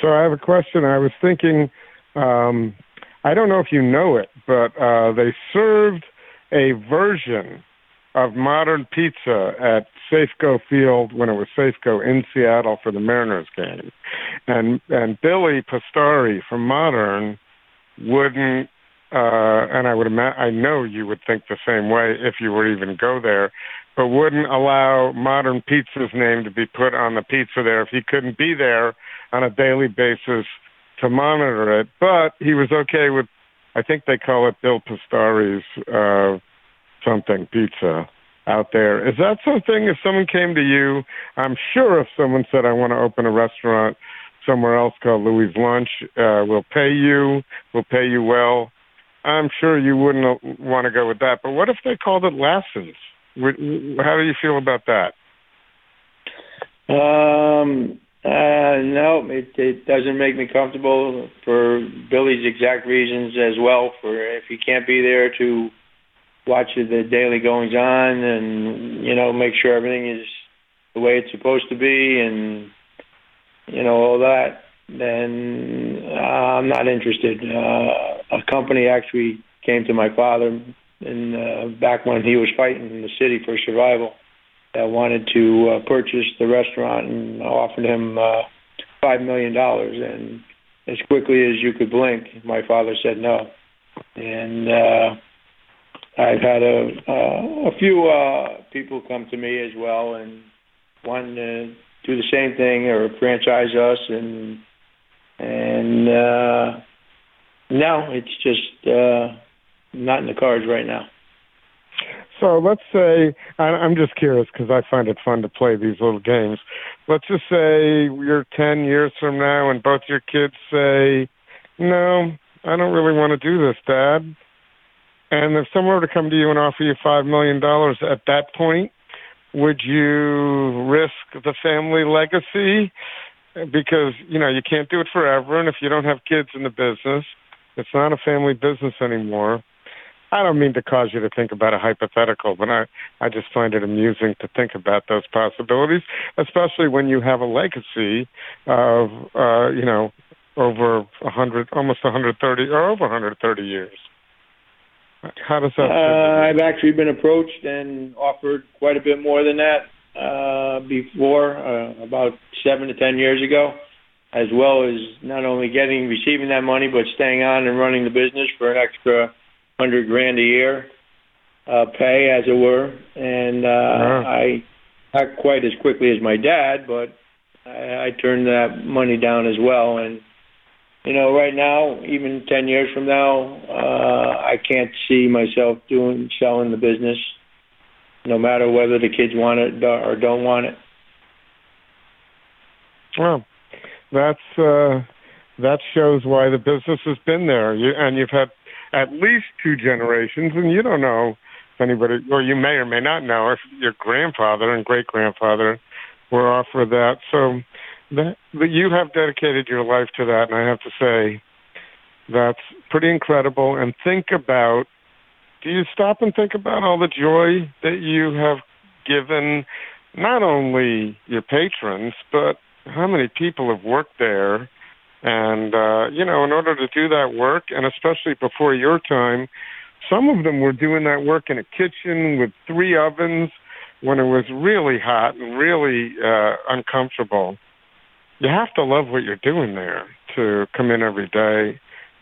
So I have a question. I was thinking, um, I don't know if you know it, but uh, they served a version of modern pizza at Safeco Field when it was Safeco in Seattle for the Mariners game, and and Billy Pustari from Modern wouldn't. Uh, and I would ima- I know you would think the same way if you would even go there, but wouldn't allow Modern Pizza's name to be put on the pizza there if he couldn't be there on a daily basis to monitor it. But he was okay with, I think they call it Bill Pustari's uh, something pizza out there. Is that something? If someone came to you, I'm sure if someone said I want to open a restaurant somewhere else called Louis Lunch, uh, we'll pay you, we'll pay you well. I'm sure you wouldn't want to go with that. But what if they called it Lassen's? How do you feel about that? Um, uh, no, it, it doesn't make me comfortable for Billy's exact reasons as well. For if he can't be there to watch the daily goings on and you know make sure everything is the way it's supposed to be and you know all that, then uh, I'm not interested. Uh, a company actually came to my father in uh, back when he was fighting in the city for survival that wanted to uh, purchase the restaurant and offered him uh, five million dollars. And as quickly as you could blink, my father said no. And uh, I've had a uh, a few uh, people come to me as well and to do the same thing or franchise us and and uh, no, it's just uh, not in the cards right now. So let's say, I'm just curious because I find it fun to play these little games. Let's just say you're 10 years from now and both your kids say, no, I don't really want to do this, Dad. And if someone were to come to you and offer you $5 million at that point, would you risk the family legacy? Because, you know, you can't do it forever. And if you don't have kids in the business, it's not a family business anymore. I don't mean to cause you to think about a hypothetical, but I, I just find it amusing to think about those possibilities, especially when you have a legacy of, uh, you know, over a hundred, almost 130 or over 130 years. How does that? Uh, I've actually been approached and offered quite a bit more than that uh, before, uh, about seven to ten years ago, as well as not only getting receiving that money, but staying on and running the business for an extra hundred grand a year uh, pay, as it were. And uh. I not quite as quickly as my dad, but I, I turned that money down as well. And you know, right now, even ten years from now, uh, I can't see myself doing selling the business, no matter whether the kids want it or don't want it. Well, that's uh, that shows why the business has been there, you, and you've had at least two generations, and you don't know if anybody, or you may or may not know if your grandfather and great grandfather were offered that. So that, that you have dedicated your life to that, and I have to say that's pretty incredible. And think about do you stop and think about all the joy that you have given not only your patrons, but how many people have worked there? And, uh, you know, in order to do that work, and especially before your time, some of them were doing that work in a kitchen with three ovens when it was really hot and really uh, uncomfortable. You have to love what you're doing there to come in every day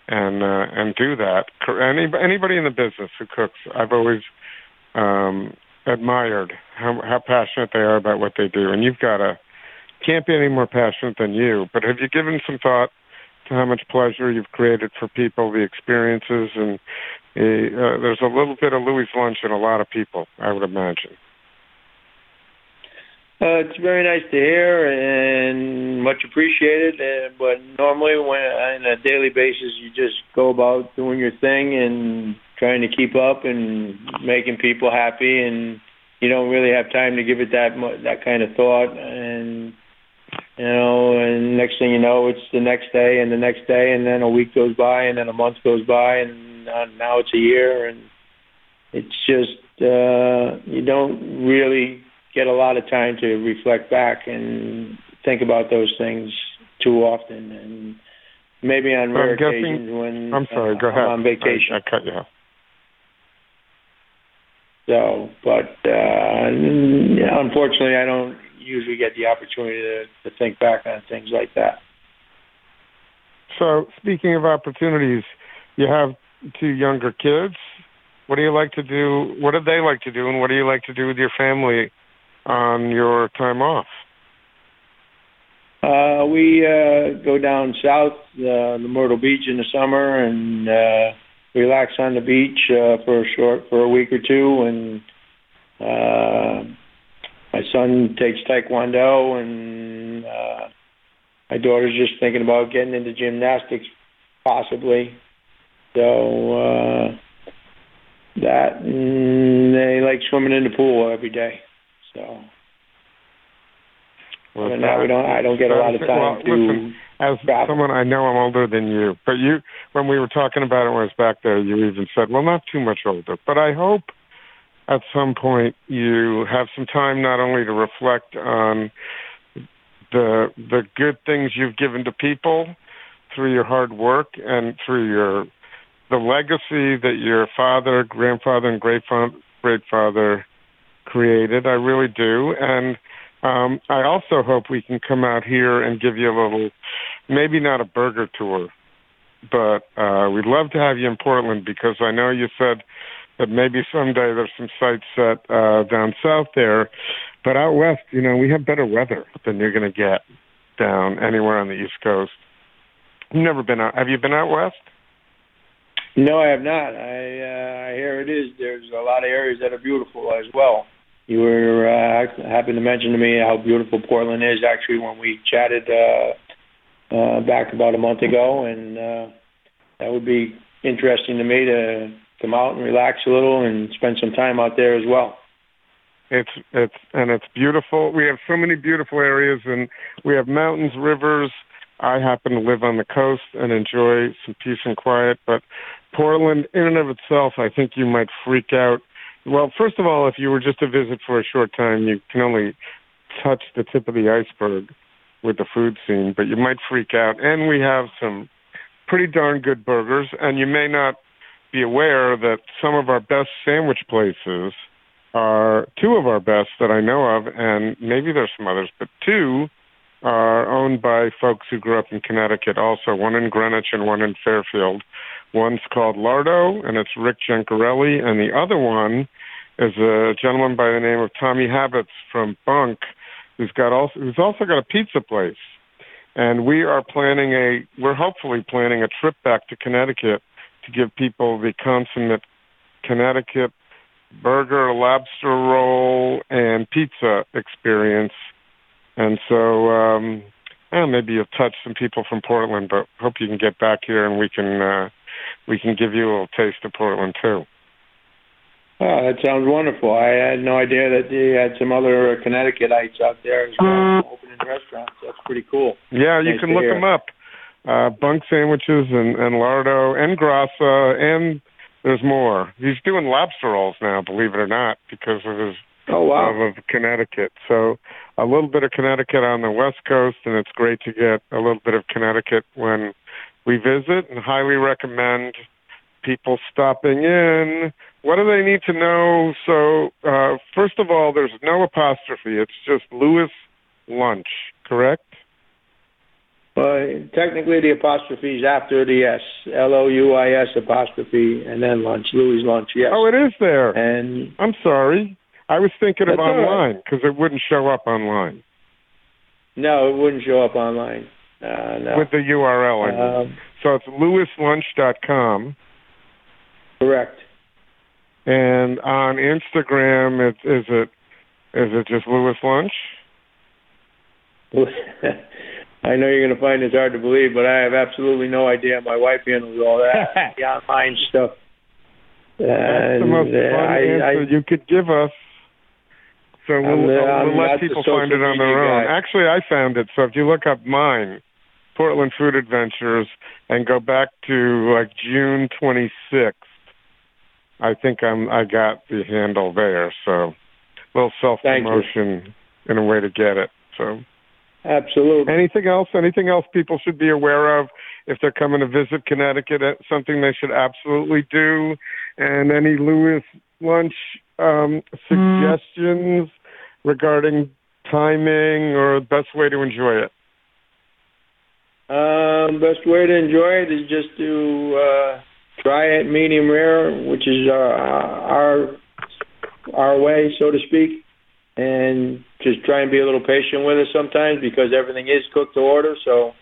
and uh, and do that. Any, anybody in the business who cooks, I've always um, admired how, how passionate they are about what they do. And you've got a can't be any more passionate than you. But have you given some thought to how much pleasure you've created for people, the experiences, and uh, there's a little bit of Louis lunch in a lot of people, I would imagine. Uh, it's very nice to hear and much appreciated. Uh, but normally, when on a daily basis, you just go about doing your thing and trying to keep up and making people happy, and you don't really have time to give it that that kind of thought. And you know, and next thing you know, it's the next day and the next day, and then a week goes by, and then a month goes by, and now it's a year, and it's just uh, you don't really get a lot of time to reflect back and think about those things too often, and maybe on rare guessing, occasions when I'm sorry, uh, go ahead. I'm on vacation. I, I cut you off. So, but uh, unfortunately, I don't usually get the opportunity to, to think back on things like that. So, speaking of opportunities, you have two younger kids. What do you like to do? What do they like to do, and what do you like to do with your family on your time off? Uh, we uh, go down south, uh, the Myrtle Beach in the summer, and uh, relax on the beach uh, for a short for a week or two. And uh, my son takes taekwondo, and uh, my daughter's just thinking about getting into gymnastics, possibly. So uh, that and they like swimming in the pool every day. So. Well, than that, we don't. I don't get a lot of time well, to listen, as travel. someone I know, I'm older than you. But you, when we were talking about it when I was back there, you even said, "Well, not too much older." But I hope at some point you have some time not only to reflect on the the good things you've given to people through your hard work and through your the legacy that your father, grandfather, and great great father created. I really do, and um, I also hope we can come out here and give you a little, maybe not a burger tour, but uh, we'd love to have you in Portland because I know you said that maybe someday there's some sites that uh, down south there, but out west, you know, we have better weather than you're going to get down anywhere on the East Coast. You've never been out. Have you been out west? No, I have not. I uh, I hear it is. There's a lot of areas that are beautiful as well. You were uh, happened to mention to me how beautiful Portland is. Actually, when we chatted uh, uh, back about a month ago, and uh, that would be interesting to me to come out and relax a little and spend some time out there as well. It's it's and it's beautiful. We have so many beautiful areas, and we have mountains, rivers. I happen to live on the coast and enjoy some peace and quiet, but Portland, in and of itself, I think you might freak out. Well, first of all, if you were just to visit for a short time, you can only touch the tip of the iceberg with the food scene, but you might freak out. And we have some pretty darn good burgers, and you may not be aware that some of our best sandwich places are two of our best that I know of, and maybe there's some others, but two are owned by folks who grew up in Connecticut also, one in Greenwich and one in Fairfield. One's called Lardo, and it's Rick Gencarelli, and the other one is a gentleman by the name of Tommy Habetz from Bunk, who's got also who's also got a pizza place. And we are planning a we're hopefully planning a trip back to Connecticut to give people the consummate Connecticut burger, lobster roll, and pizza experience and so, um, well, maybe you'll touch some people from Portland, but hope you can get back here and we can uh, we can give you a little taste of Portland too. Oh, that sounds wonderful. I had no idea that they had some other Connecticutites out there as well, opening restaurants. That's pretty cool. Yeah, you Nice can look hear. them up. Uh, Bunk Sandwiches and, and Lardo and Grassa and there's more. He's doing lobster rolls now, believe it or not, because of his Oh wow. love of Connecticut. So a little bit of Connecticut on the West Coast, and it's great to get a little bit of Connecticut when we visit, and highly recommend people stopping in. What do they need to know? So uh, first of all, there's no apostrophe. It's just Louis Lunch, correct? But technically, the apostrophe is after the S. L O U I S apostrophe, and then lunch. Louis lunch. Yes. Oh, it is there. and I'm sorry. I was thinking of right. online because it wouldn't show up online no, it wouldn't show up online. Uh, no. with the URL. I mean. um, So it's louislunch.com. correct. And on Instagram, it, is it is it just Louis Lunch? I know you're going to find this hard to believe, but I have absolutely no idea. My wife handles all that, the online stuff. That's And the most uh, fun I, answer I, you could give us. So we'll, I'm, uh, we'll I'm let people find it on their own. guy. Actually, I found it. So if you look up mine, Portland Food Adventures, and go back to like June 26th, I think I'm I got the handle there. So a little self promotion in a way to get it. So. Absolutely. Anything else? Anything else people should be aware of if they're coming to visit Connecticut? uh, Something they should absolutely do, and any Louis lunch um, suggestions regarding timing or best way to enjoy it. Um, best way to enjoy it is just to uh, try it medium rare, which is uh, our our way, so to speak, and just try and be a little patient with it sometimes because everything is cooked to order. So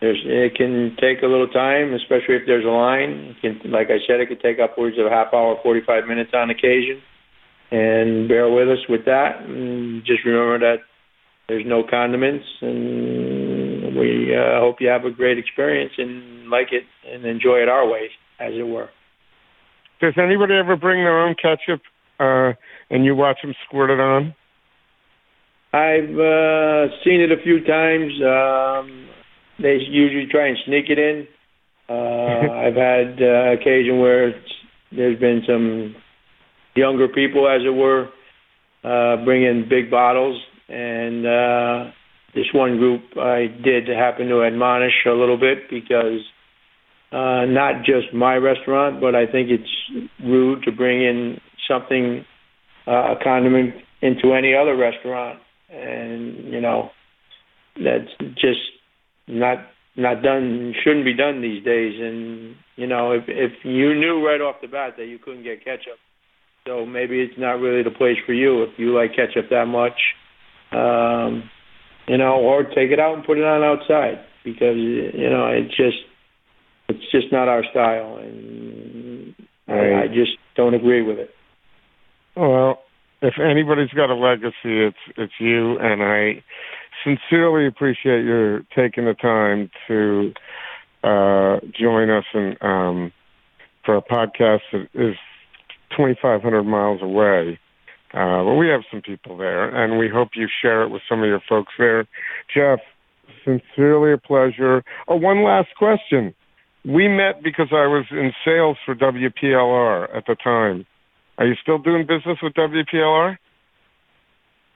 there's it can take a little time, especially if there's a line. It can, like I said, it could take upwards of a half hour, 45 minutes on occasion. And bear with us with that. And just remember that there's no condiments, and we uh, hope you have a great experience and like it and enjoy it our way, as it were. Does anybody ever bring their own ketchup uh, and you watch them squirt it on? I've uh, seen it a few times. Um, they usually try and sneak it in. Uh, I've had uh, occasion where it's, there's been some younger people, as it were, uh, bring in big bottles, and uh, this one group I did happen to admonish a little bit because uh, not just my restaurant, but I think it's rude to bring in something, uh, a condiment into any other restaurant, and you know that's just not not done. Shouldn't be done these days. And you know, if if you knew right off the bat that you couldn't get ketchup, so maybe it's not really the place for you if you like ketchup that much. Um, you know, or take it out and put it on outside because you know it's just it's just not our style, and I, I just don't agree with it. Well, if anybody's got a legacy, it's it's you, and I sincerely appreciate your taking the time to uh, join us and um, for a podcast that is 2,500 miles away. Uh, but we have some people there, and we hope you share it with some of your folks there. Jeff, sincerely a pleasure. Oh, one last question. We met because I was in sales for WPLR at the time. Are you still doing business with WPLR?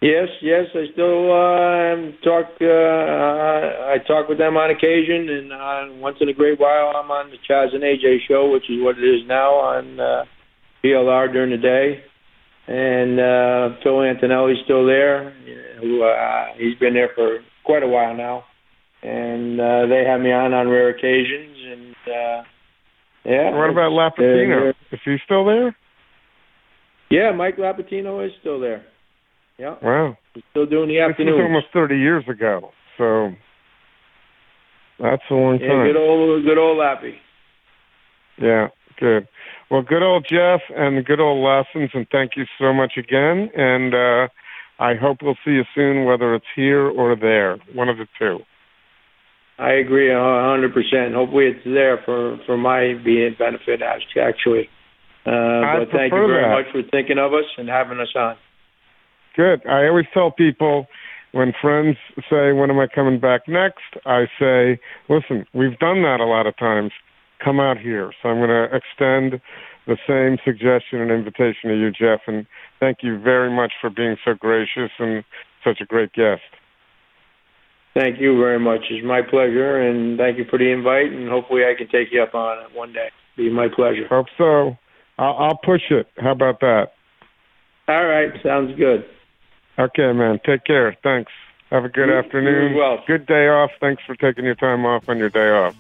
Yes, yes, I still uh, talk. Uh, I talk with them on occasion, and uh, once in a great while, I'm on the Chaz and AJ show, which is what it is now on uh, PLR during the day. And uh, Phil Antonelli's still there. Who uh, he's been there for quite a while now, and uh, they have me on on rare occasions. And uh, yeah, What about Lapatino? Is he still there? Yeah, Mike Lapatino is still there. Yeah, Wow. he's still doing the was almost 30 years ago. So that's a long Yeah, time. good old, good old Lappy. Yeah, good. Well, good old Jeff and good old Lassen's, and thank you so much again. And uh, I hope we'll see you soon, whether it's here or there, one of the two. I agree a hundred percent. Hopefully, it's there for for my being benefit. act- Actually, Uh, but thank you very that. much for thinking of us and having us on. Good. I always tell people when friends say, When am I coming back next? I say, Listen, we've done that a lot of times. Come out here. So I'm going to extend the same suggestion and invitation to you, Jeff. And thank you very much for being so gracious and such a great guest. Thank you very much. It's my pleasure, and thank you for the invite. And hopefully, I can take you up on it one day. Be my pleasure. Hope so. I'll, I'll push it. How about that? All right, sounds good. Okay, man. Take care. Thanks. Have a good You- afternoon. you as well. Good day off. Thanks for taking your time off on your day off.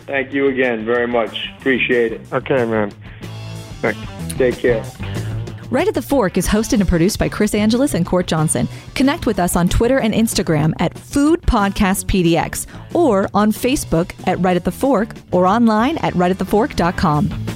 Thank you again very much. Appreciate it. Okay, man. Thanks. Take care. Right at the Fork is hosted and produced by Chris Angelus and Court Johnson. Connect with us on Twitter and Instagram at Food Podcast PDX or on Facebook at Right at the Fork or online at rightatthefork.com.